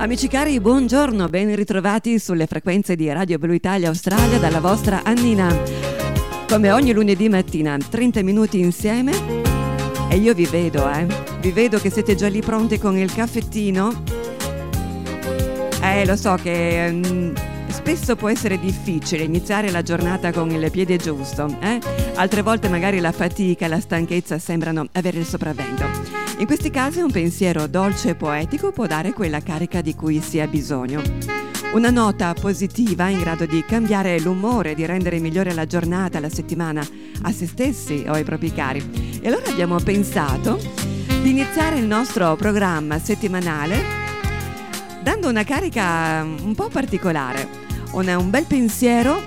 Amici cari, buongiorno, ben ritrovati sulle frequenze di Radio Blu Italia Australia dalla vostra Annina. Come ogni lunedì mattina, 30 minuti insieme e io vi vedo, eh. Vi vedo che siete già lì pronti con il caffettino. Eh, lo so che mm, spesso può essere difficile iniziare la giornata con il piede giusto, eh? Altre volte magari la fatica la stanchezza sembrano avere il sopravvento. In questi casi un pensiero dolce e poetico può dare quella carica di cui si ha bisogno. Una nota positiva in grado di cambiare l'umore, di rendere migliore la giornata, la settimana a se stessi o ai propri cari. E allora abbiamo pensato di iniziare il nostro programma settimanale dando una carica un po' particolare, una, un bel pensiero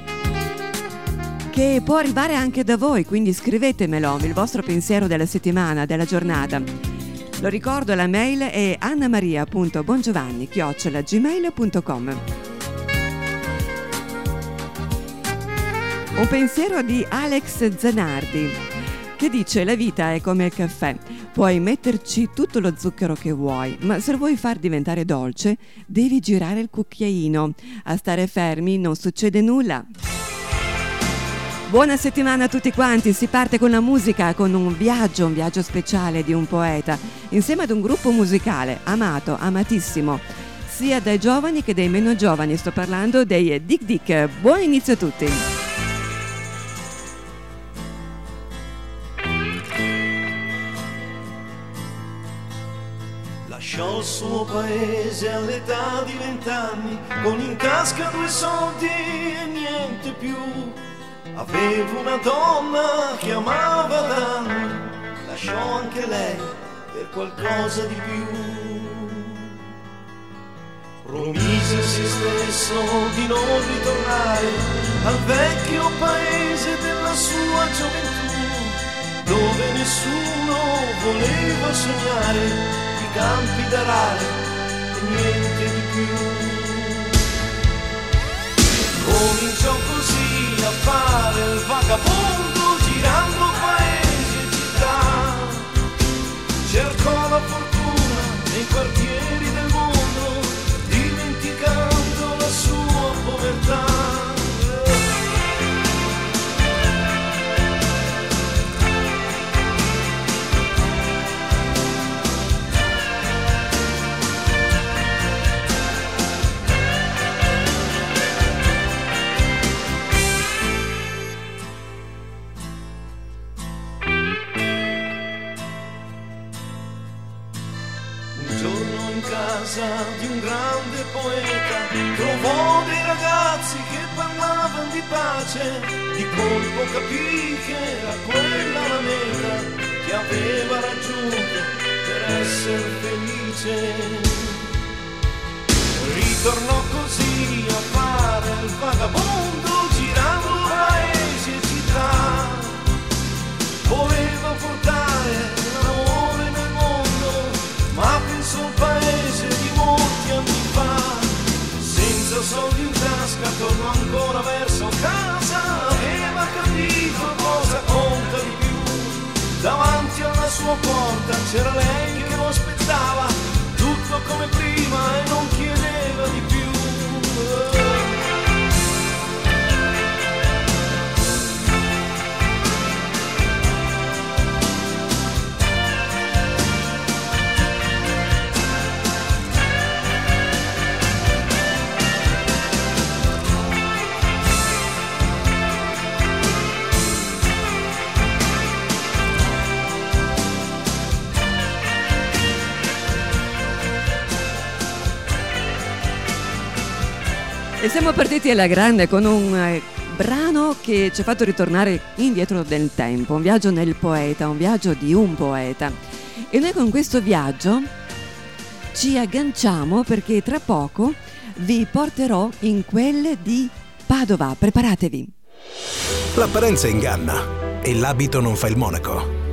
che può arrivare anche da voi, quindi scrivetemelo, il vostro pensiero della settimana, della giornata lo ricordo, la mail è annamaria.bongiovanni.gmail.com Un pensiero di Alex Zanardi che dice la vita è come il caffè, puoi metterci tutto lo zucchero che vuoi, ma se lo vuoi far diventare dolce devi girare il cucchiaino, a stare fermi non succede nulla. Buona settimana a tutti quanti, si parte con la musica, con un viaggio, un viaggio speciale di un poeta, insieme ad un gruppo musicale amato, amatissimo, sia dai giovani che dai meno giovani, sto parlando dei Dick Dick. Buon inizio a tutti! Lasciò il suo paese all'età di vent'anni, con in tasca due soldi e niente più Avevo una donna che amava d'anni, lasciò anche lei per qualcosa di più. Promise a se stesso di non ritornare al vecchio paese della sua gioventù, dove nessuno voleva sognare i campi d'arare e niente di più. Cominciò così a fare il vagabondo girando paesi e città. Cercò la fortuna nei quartieri del casa di un grande poeta trovò dei ragazzi che parlavano di pace, di colpo capì che era quella la meta che aveva raggiunto per essere felice. Ritornò così a fare il vagabondo sua porta c'era lei che lo aspettava, tutto come prima e non chiedeva E siamo partiti alla grande con un eh, brano che ci ha fatto ritornare indietro nel tempo, un viaggio nel poeta, un viaggio di un poeta. E noi con questo viaggio ci agganciamo perché tra poco vi porterò in quelle di Padova. Preparatevi. L'apparenza inganna e l'abito non fa il monaco.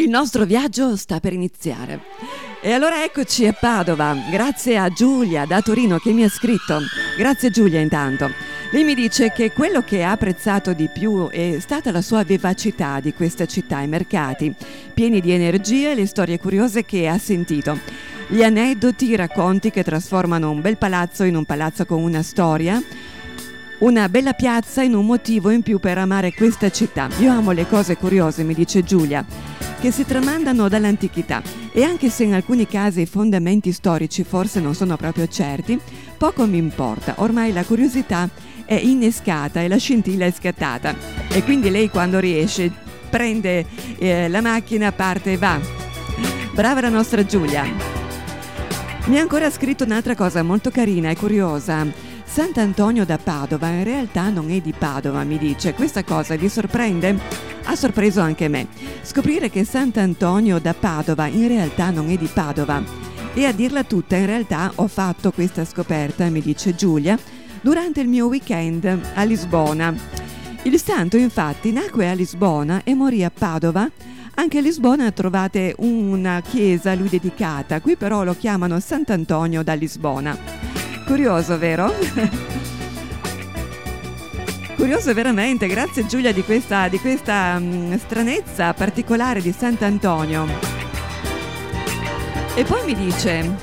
Il nostro viaggio sta per iniziare. E allora eccoci a Padova, grazie a Giulia da Torino che mi ha scritto. Grazie Giulia intanto. Lei mi dice che quello che ha apprezzato di più è stata la sua vivacità di questa città, i mercati, pieni di energie e le storie curiose che ha sentito. Gli aneddoti, i racconti che trasformano un bel palazzo in un palazzo con una storia, una bella piazza in un motivo in più per amare questa città. Io amo le cose curiose, mi dice Giulia che si tramandano dall'antichità e anche se in alcuni casi i fondamenti storici forse non sono proprio certi, poco mi importa, ormai la curiosità è innescata e la scintilla è scattata e quindi lei quando riesce prende eh, la macchina, parte e va. Brava la nostra Giulia. Mi ha ancora scritto un'altra cosa molto carina e curiosa. Sant'Antonio da Padova in realtà non è di Padova, mi dice. Questa cosa vi sorprende? ha sorpreso anche me. Scoprire che Sant'Antonio da Padova in realtà non è di Padova. E a dirla tutta, in realtà ho fatto questa scoperta, mi dice Giulia, durante il mio weekend a Lisbona. Il santo infatti nacque a Lisbona e morì a Padova. Anche a Lisbona trovate una chiesa a lui dedicata, qui però lo chiamano Sant'Antonio da Lisbona. Curioso, vero? curioso veramente, grazie Giulia di questa, di questa um, stranezza particolare di Sant'Antonio. E poi mi dice,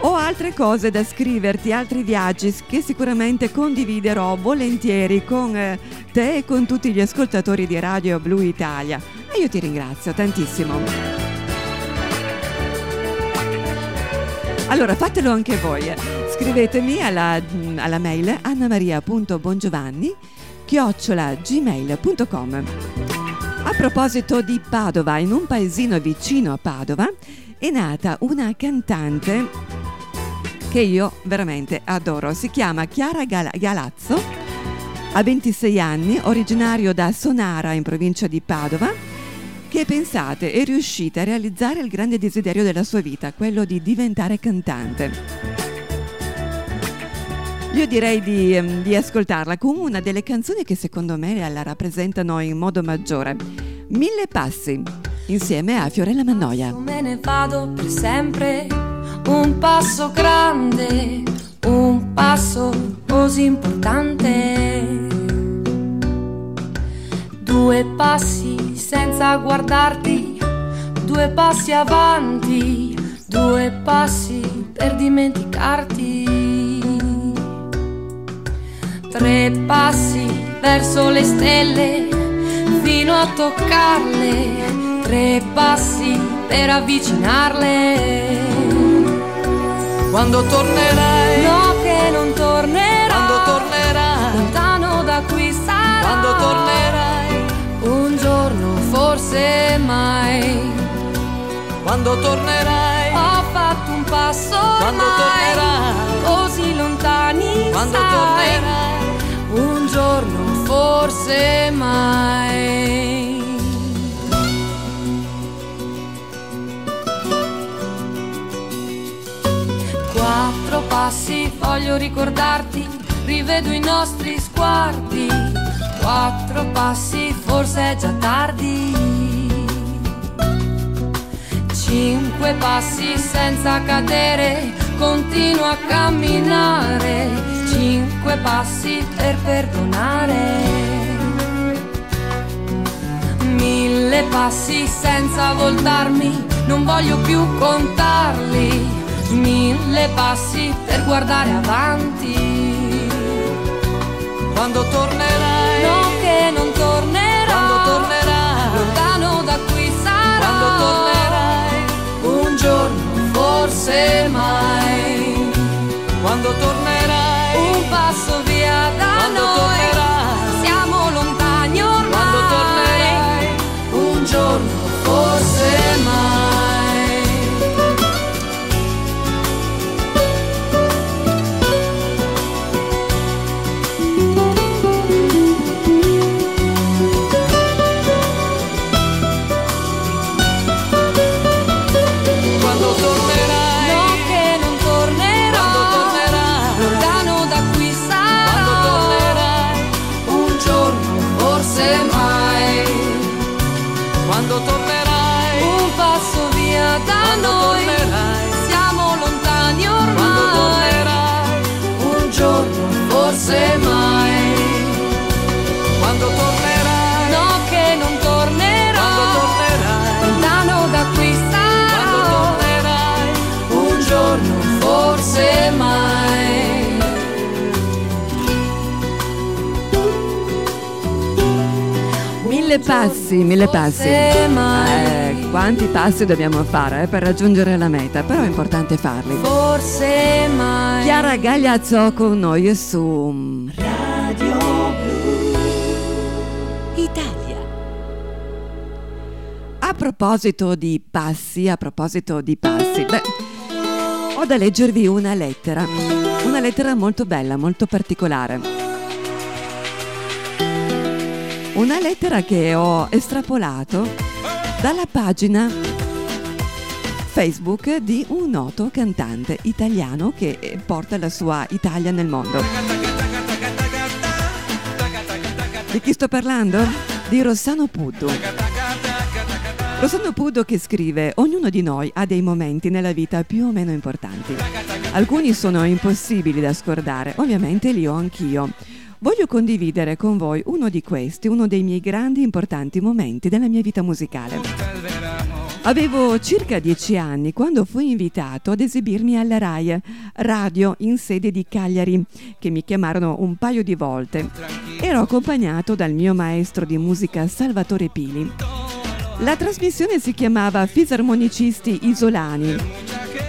ho altre cose da scriverti, altri viaggi che sicuramente condividerò volentieri con eh, te e con tutti gli ascoltatori di Radio Blu Italia. E io ti ringrazio tantissimo. Allora fatelo anche voi. Scrivetemi alla, alla mail annamaria.bongiovanni chiocciolagmail.com A proposito di Padova, in un paesino vicino a Padova è nata una cantante che io veramente adoro. Si chiama Chiara Gal- Galazzo, ha 26 anni, originario da Sonara in provincia di Padova, che pensate è riuscita a realizzare il grande desiderio della sua vita, quello di diventare cantante. Io direi di, ehm, di, ascoltarla con una delle canzoni che secondo me la rappresentano in modo maggiore. Mille passi, insieme a Fiorella Mannoia. Me ne vado per sempre, un passo grande, un passo così importante. Due passi senza guardarti, due passi avanti, due passi per dimenticarti tre passi verso le stelle fino a toccarle, tre passi per avvicinarle. Quando tornerai? No, che non tornerai. Quando tornerai? Lontano da qui sarai. Quando tornerai? Un giorno, forse mai. Quando tornerai? Ho fatto un passo. Quando tornerai? Così lontani. Quando sai. tornerai? Un giorno forse mai. Quattro passi voglio ricordarti, rivedo i nostri sguardi. Quattro passi, forse è già tardi. Cinque passi senza cadere, continuo a camminare cinque passi per perdonare. Mille passi senza voltarmi, non voglio più contarli. Mille passi per guardare avanti. Quando tornerai? No, che non tornerò. Quando tornerai? Lontano da qui sarò. Quando tornerai? Un giorno, forse mai. Passo via da Quando passi, mille passi. Eh, quanti passi dobbiamo fare eh, per raggiungere la meta, però è importante farli. Forse mai. Chiara Gagliazzo con noi su mm, Italia. A proposito di passi, a proposito di passi, beh, ho da leggervi una lettera, una lettera molto bella, molto particolare. Una lettera che ho estrapolato dalla pagina Facebook di un noto cantante italiano che porta la sua Italia nel mondo. Di chi sto parlando? Di Rossano Puddu. Rossano Puddo che scrive: Ognuno di noi ha dei momenti nella vita più o meno importanti. Alcuni sono impossibili da scordare, ovviamente li ho anch'io. Voglio condividere con voi uno di questi, uno dei miei grandi importanti momenti della mia vita musicale. Avevo circa dieci anni quando fui invitato ad esibirmi alla RAI, radio in sede di Cagliari, che mi chiamarono un paio di volte. Ero accompagnato dal mio maestro di musica Salvatore Pili. La trasmissione si chiamava Fisarmonicisti Isolani.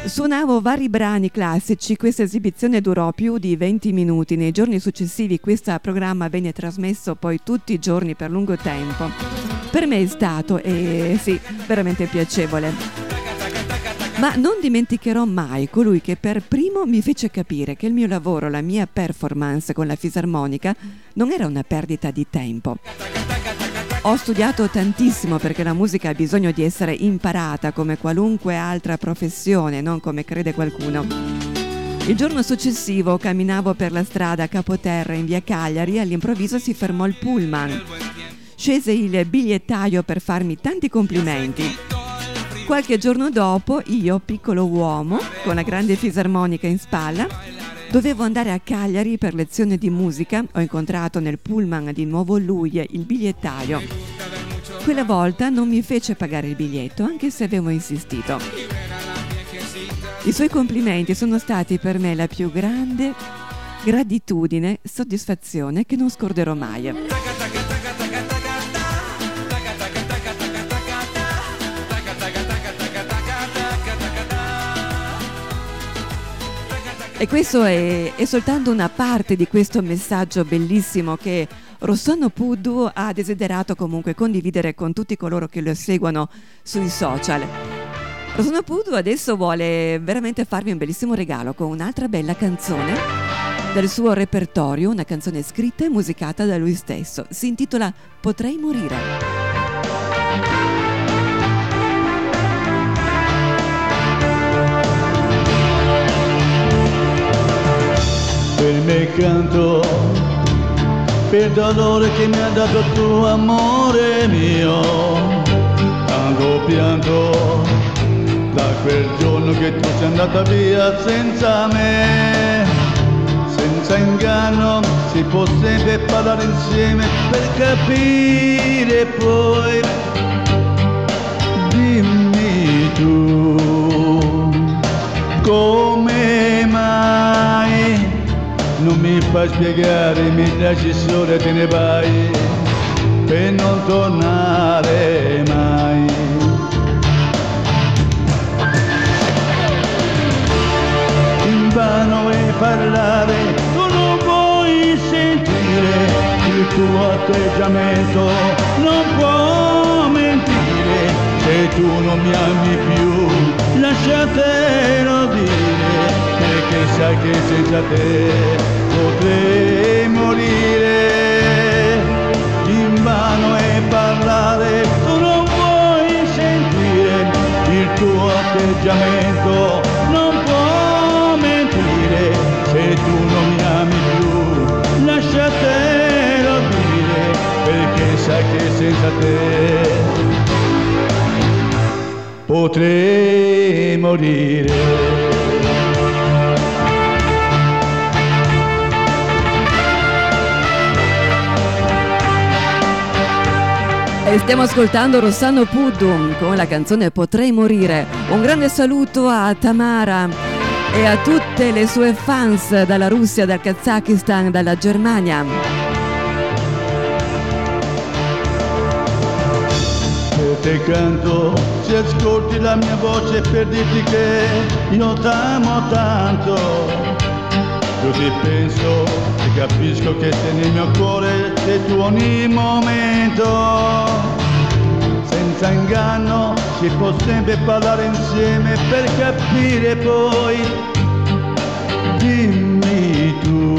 Suonavo vari brani classici, questa esibizione durò più di 20 minuti. Nei giorni successivi questo programma venne trasmesso poi tutti i giorni per lungo tempo. Per me è stato, e sì, veramente piacevole. Ma non dimenticherò mai colui che per primo mi fece capire che il mio lavoro, la mia performance con la fisarmonica non era una perdita di tempo. Ho studiato tantissimo perché la musica ha bisogno di essere imparata come qualunque altra professione, non come crede qualcuno. Il giorno successivo camminavo per la strada a Capoterra in via Cagliari e all'improvviso si fermò il pullman. Scese il bigliettaio per farmi tanti complimenti. Qualche giorno dopo, io, piccolo uomo, con la grande fisarmonica in spalla, dovevo andare a Cagliari per lezione di musica. Ho incontrato nel pullman di nuovo lui, il bigliettaio. Quella volta non mi fece pagare il biglietto, anche se avevo insistito. I suoi complimenti sono stati per me la più grande gratitudine, soddisfazione che non scorderò mai. E questo è, è soltanto una parte di questo messaggio bellissimo che Rossano Puddu ha desiderato comunque condividere con tutti coloro che lo seguono sui social. Rossano Puddu adesso vuole veramente farvi un bellissimo regalo con un'altra bella canzone del suo repertorio, una canzone scritta e musicata da lui stesso. Si intitola Potrei morire. Per me canto per dolore che mi ha dato tuo amore mio. Tanto pianto da quel giorno che tu sei andata via senza me. Senza inganno si può sempre parlare insieme per capire poi. Dimmi tu mi fai spiegare, mi lasci solo e te ne vai per non tornare mai. Invano vuoi parlare, tu non vuoi sentire il tuo atteggiamento, non può mentire se tu non mi ami più, lasciatelo dire perché sai che senza te potrei morire. Invano è parlare, tu non vuoi sentire il tuo atteggiamento, non può mentire se tu non mi ami più. Lasciatelo dire perché sai che senza te potrei morire. E stiamo ascoltando Rossano Puddu con la canzone Potrei morire. Un grande saluto a Tamara e a tutte le sue fans dalla Russia, dal Kazakistan, dalla Germania. Se te canto, se ascolti la mia voce per dirti che io t'amo tanto. Così penso e capisco che sei nel mio cuore, sei tu ogni momento. Senza inganno si può sempre parlare insieme per capire poi. Dimmi tu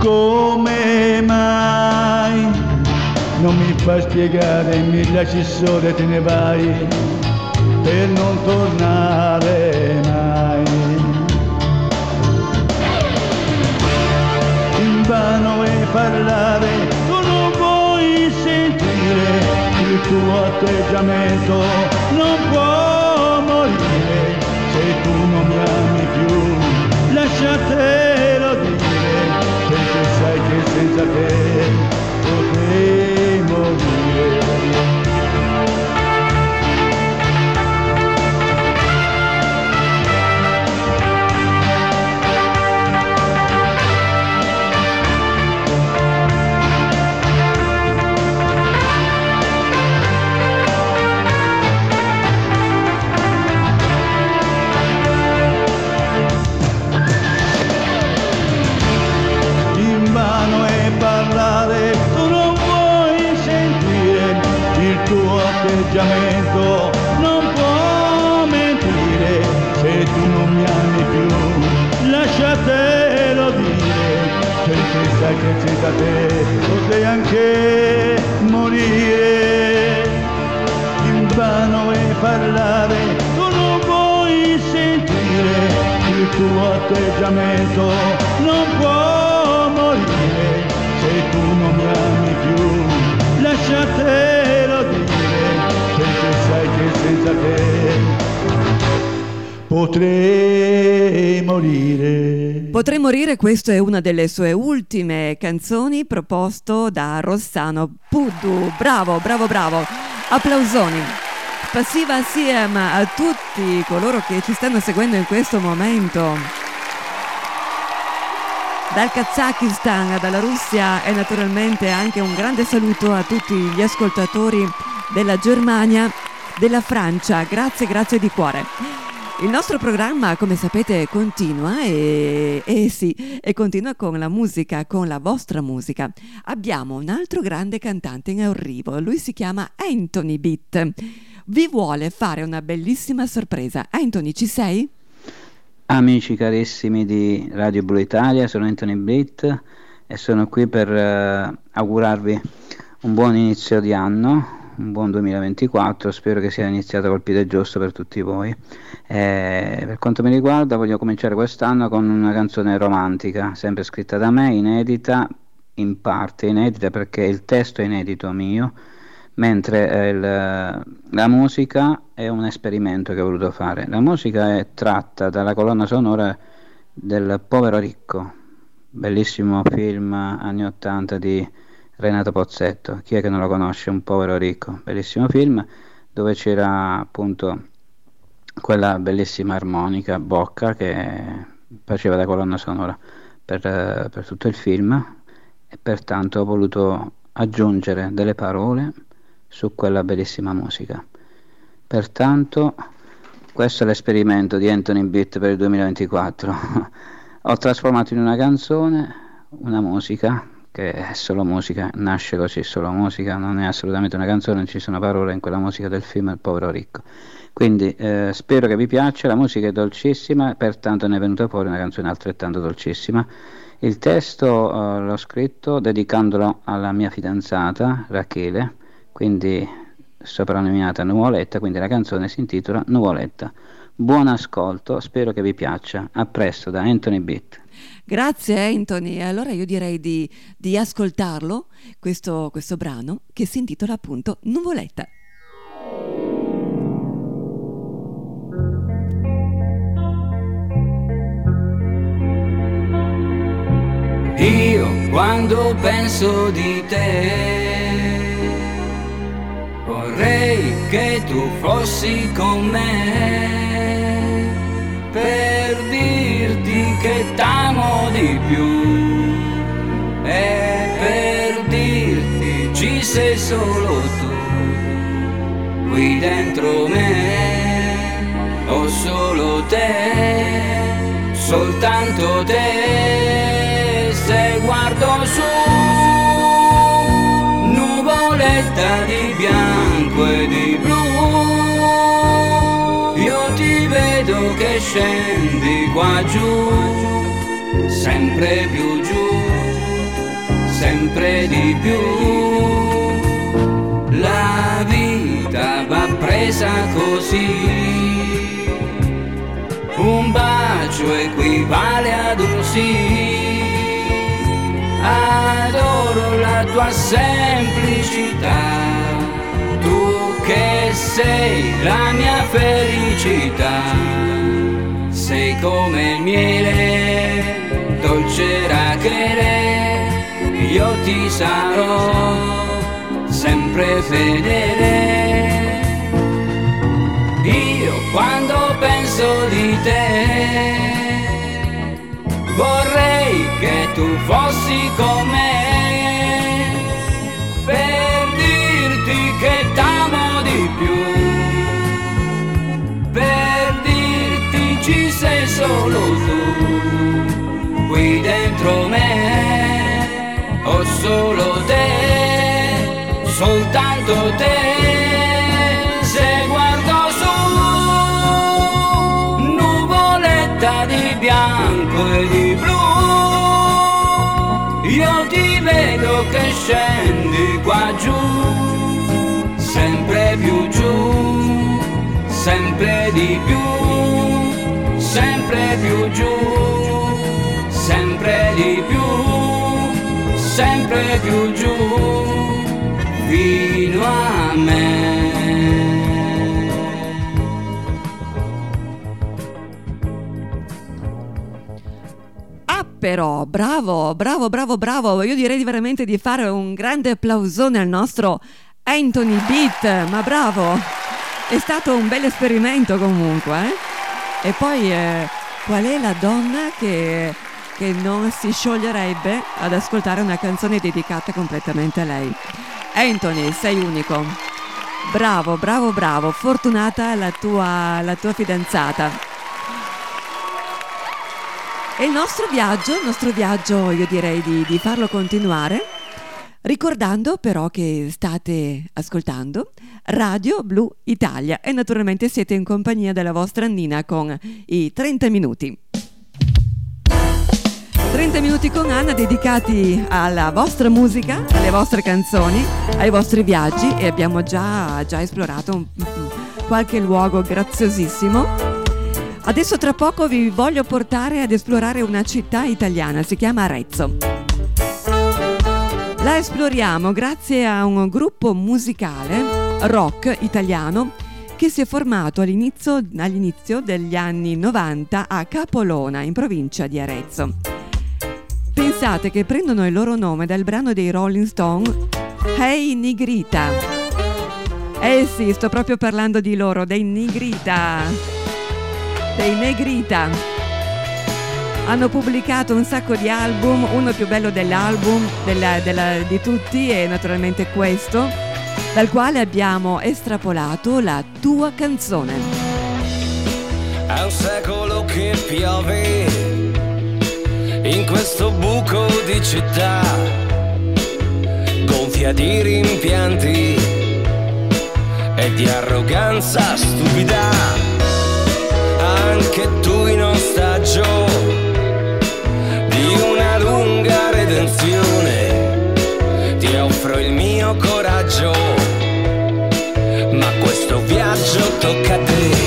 come mai non mi fai spiegare, mi lasci solo e te ne vai per non tornare atteggiamento, non può morire se tu non mi ami più, lasciatelo dire, perché sai che senza te sai che senza te potrei anche morire. Invano è parlare, tu non vuoi sentire il tuo atteggiamento, non può morire se tu non mi ami più, lasciatelo dire, perché sai che senza te potrei morire. Potrei morire, questa è una delle sue ultime canzoni proposto da Rossano Puddu. Bravo, bravo, bravo. Applausoni. Passiva assieme a tutti coloro che ci stanno seguendo in questo momento. Dal Kazakistan, dalla Russia e naturalmente anche un grande saluto a tutti gli ascoltatori della Germania, della Francia. Grazie, grazie di cuore. Il nostro programma, come sapete, continua e, e sì, e continua con la musica, con la vostra musica. Abbiamo un altro grande cantante in arrivo, lui si chiama Anthony Beat. Vi vuole fare una bellissima sorpresa. Anthony, ci sei? Amici carissimi di Radio Blu Italia, sono Anthony Britt e sono qui per eh, augurarvi un buon inizio di anno, un buon 2024, spero che sia iniziato col piede giusto per tutti voi. Eh, per quanto mi riguarda voglio cominciare quest'anno con una canzone romantica, sempre scritta da me, inedita, in parte inedita perché il testo è inedito mio, mentre eh, il- la musica è un esperimento che ho voluto fare. La musica è tratta dalla colonna sonora del Povero Ricco, bellissimo film anni 80 di Renato Pozzetto. Chi è che non lo conosce? Un povero ricco, bellissimo film dove c'era appunto quella bellissima armonica Bocca che faceva da colonna sonora per, per tutto il film e pertanto ho voluto aggiungere delle parole su quella bellissima musica. Pertanto questo è l'esperimento di Anthony Beat per il 2024. Ho trasformato in una canzone una musica che è solo musica, nasce così, solo musica, non è assolutamente una canzone, non ci sono parole in quella musica del film Il povero ricco. Quindi eh, spero che vi piaccia, la musica è dolcissima, pertanto ne è venuta fuori una canzone altrettanto dolcissima. Il testo eh, l'ho scritto dedicandolo alla mia fidanzata Rachele, quindi soprannominata Nuvoletta, quindi la canzone si intitola Nuvoletta. Buon ascolto, spero che vi piaccia. A presto da Anthony Beat. Grazie eh, Anthony, allora io direi di, di ascoltarlo, questo, questo brano che si intitola appunto Nuvoletta. Io quando penso di te vorrei che tu fossi con me per dire che t'amo di più. E per dirti ci sei solo tu qui dentro me ho solo te soltanto te. Se guardo su nuvoletta di bianco e di che scendi qua giù sempre più giù sempre di più la vita va presa così un bacio equivale ad un sì. Adoro la tua semplicità, tu che sei la mia felicità. Sei come il miele, dolce Rachele, io ti sarò sempre fedele. Io quando penso di te vorrei che tu fossi con me solo tu, qui dentro me ho solo te, soltanto te. Se guardo su nuvoletta di bianco e di blu, io ti vedo che scendi qua giù, sempre più giù, sempre di più, sempre più giù, sempre di più, sempre più giù, fino a me. Ah, però, bravo, bravo, bravo, bravo. Io direi di veramente di fare un grande applausone al nostro Anthony Beat, ma bravo. È stato un bel esperimento comunque. eh? E poi, eh, qual è la donna che, che non si scioglierebbe ad ascoltare una canzone dedicata completamente a lei? Anthony, sei unico. Bravo, bravo, bravo. Fortunata la tua, la tua fidanzata. E il nostro viaggio, il nostro viaggio io direi di, di farlo continuare, ricordando però che state ascoltando Radio Blu Italia e naturalmente siete in compagnia della vostra Annina con i 30 minuti. 30 minuti con Anna dedicati alla vostra musica, alle vostre canzoni, ai vostri viaggi e abbiamo già, già esplorato un- qualche luogo graziosissimo. Adesso tra poco vi voglio portare ad esplorare una città italiana, si chiama Arezzo. La esploriamo grazie a un gruppo musicale rock italiano che si è formato all'inizio, all'inizio degli anni 90 a Capolona, in provincia di Arezzo. Pensate che prendono il loro nome dal brano dei Rolling Stone Hey Nigrita. Eh sì, sto proprio parlando di loro, dei Nigrita dei Negrita. Hanno pubblicato un sacco di album, uno più bello dell'album della- della- di tutti è naturalmente questo, dal quale abbiamo estrapolato la tua canzone. È un secolo che piove in questo buco di città, gonfia di rimpianti e di arroganza stupida. Anche tu in ostaggio redenzione, ti offro il mio coraggio, ma questo viaggio tocca a te.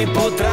Ti potrai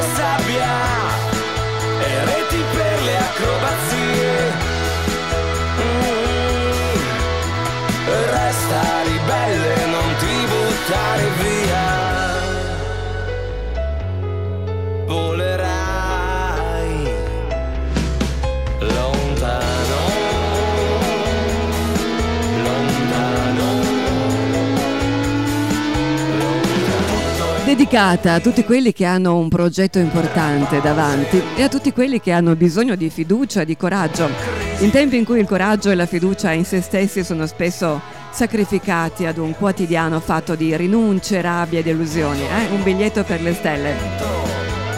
senza sabbia e reti per le acrobazie. Mm, Resta ribelle, non ti buttare via. Dedicata a tutti quelli che hanno un progetto importante davanti e a tutti quelli che hanno bisogno di fiducia di coraggio. In tempi in cui il coraggio e la fiducia in se stessi sono spesso sacrificati ad un quotidiano fatto di rinunce, rabbia e delusioni, eh? un biglietto per le stelle.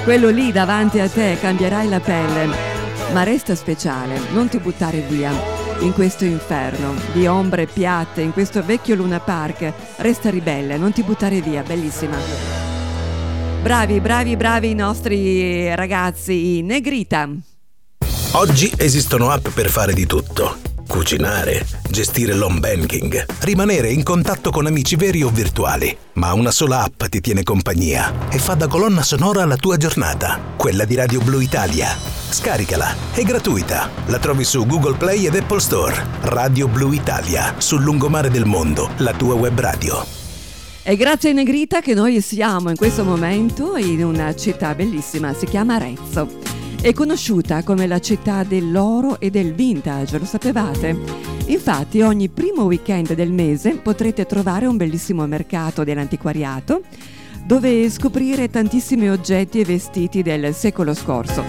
Quello lì davanti a te cambierai la pelle, ma resta speciale, non ti buttare via. In questo inferno di ombre piatte, in questo vecchio Luna Park, resta ribelle, non ti buttare via, bellissima. Bravi, bravi, bravi i nostri ragazzi in Negrita. Oggi esistono app per fare di tutto. Cucinare, gestire l'home banking, rimanere in contatto con amici veri o virtuali. Ma una sola app ti tiene compagnia e fa da colonna sonora alla tua giornata. Quella di Radio Blu Italia. Scaricala, è gratuita. La trovi su Google Play ed Apple Store. Radio Blu Italia, sul lungomare del mondo, la tua web radio. E grazie a Negrita che noi siamo in questo momento in una città bellissima, si chiama Arezzo. È conosciuta come la città dell'oro e del vintage, lo sapevate? Infatti ogni primo weekend del mese potrete trovare un bellissimo mercato dell'antiquariato dove scoprire tantissimi oggetti e vestiti del secolo scorso.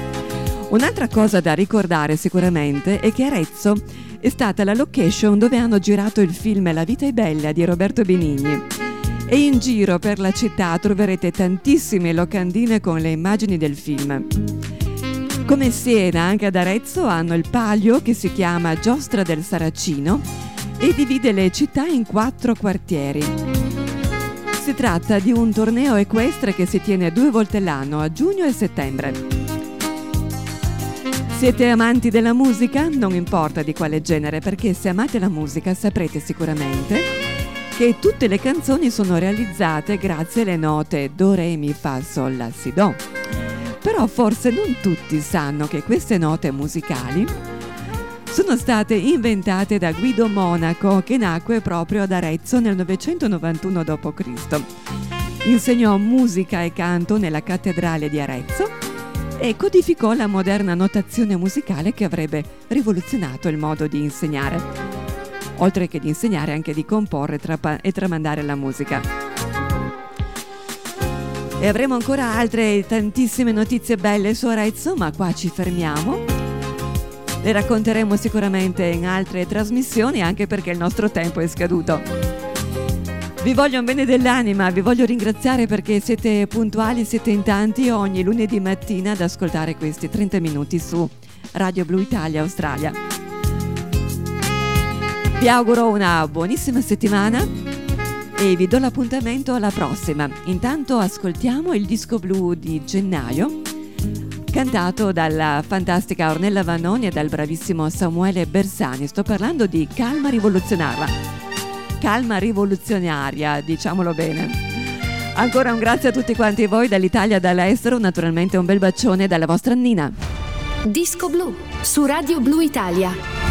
Un'altra cosa da ricordare sicuramente è che Arezzo è stata la location dove hanno girato il film La vita è bella di Roberto Benigni. E in giro per la città troverete tantissime locandine con le immagini del film. Come Siena, anche ad Arezzo hanno il palio che si chiama Giostra del Saracino e divide le città in quattro quartieri. Si tratta di un torneo equestre che si tiene due volte l'anno, a giugno e settembre. Siete amanti della musica? Non importa di quale genere, perché se amate la musica saprete sicuramente che tutte le canzoni sono realizzate grazie alle note Do, Re, Mi, Fa, Sol, La, Si, Do. Però forse non tutti sanno che queste note musicali sono state inventate da Guido Monaco che nacque proprio ad Arezzo nel 991 d.C. Insegnò musica e canto nella cattedrale di Arezzo e codificò la moderna notazione musicale che avrebbe rivoluzionato il modo di insegnare, oltre che di insegnare anche di comporre trapa- e tramandare la musica. E avremo ancora altre tantissime notizie belle su Arezzo, ma qua ci fermiamo. Le racconteremo sicuramente in altre trasmissioni, anche perché il nostro tempo è scaduto. Vi voglio un bene dell'anima, vi voglio ringraziare perché siete puntuali, siete in tanti ogni lunedì mattina ad ascoltare questi 30 minuti su Radio Blu Italia Australia. Vi auguro una buonissima settimana e vi do l'appuntamento alla prossima. Intanto ascoltiamo il disco blu di gennaio cantato dalla fantastica Ornella Vanoni e dal bravissimo Samuele Bersani. Sto parlando di Calma rivoluzionaria. Calma rivoluzionaria, diciamolo bene. Ancora un grazie a tutti quanti voi dall'Italia e dall'estero, naturalmente un bel bacione dalla vostra Nina. Disco blu su Radio Blu Italia.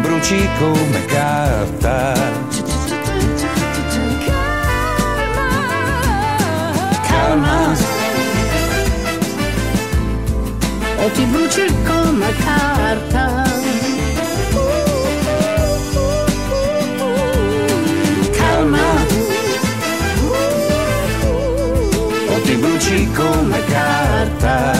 bruci come carta. Calma, O ti bruci come carta. Calma, o ti bruci come carta.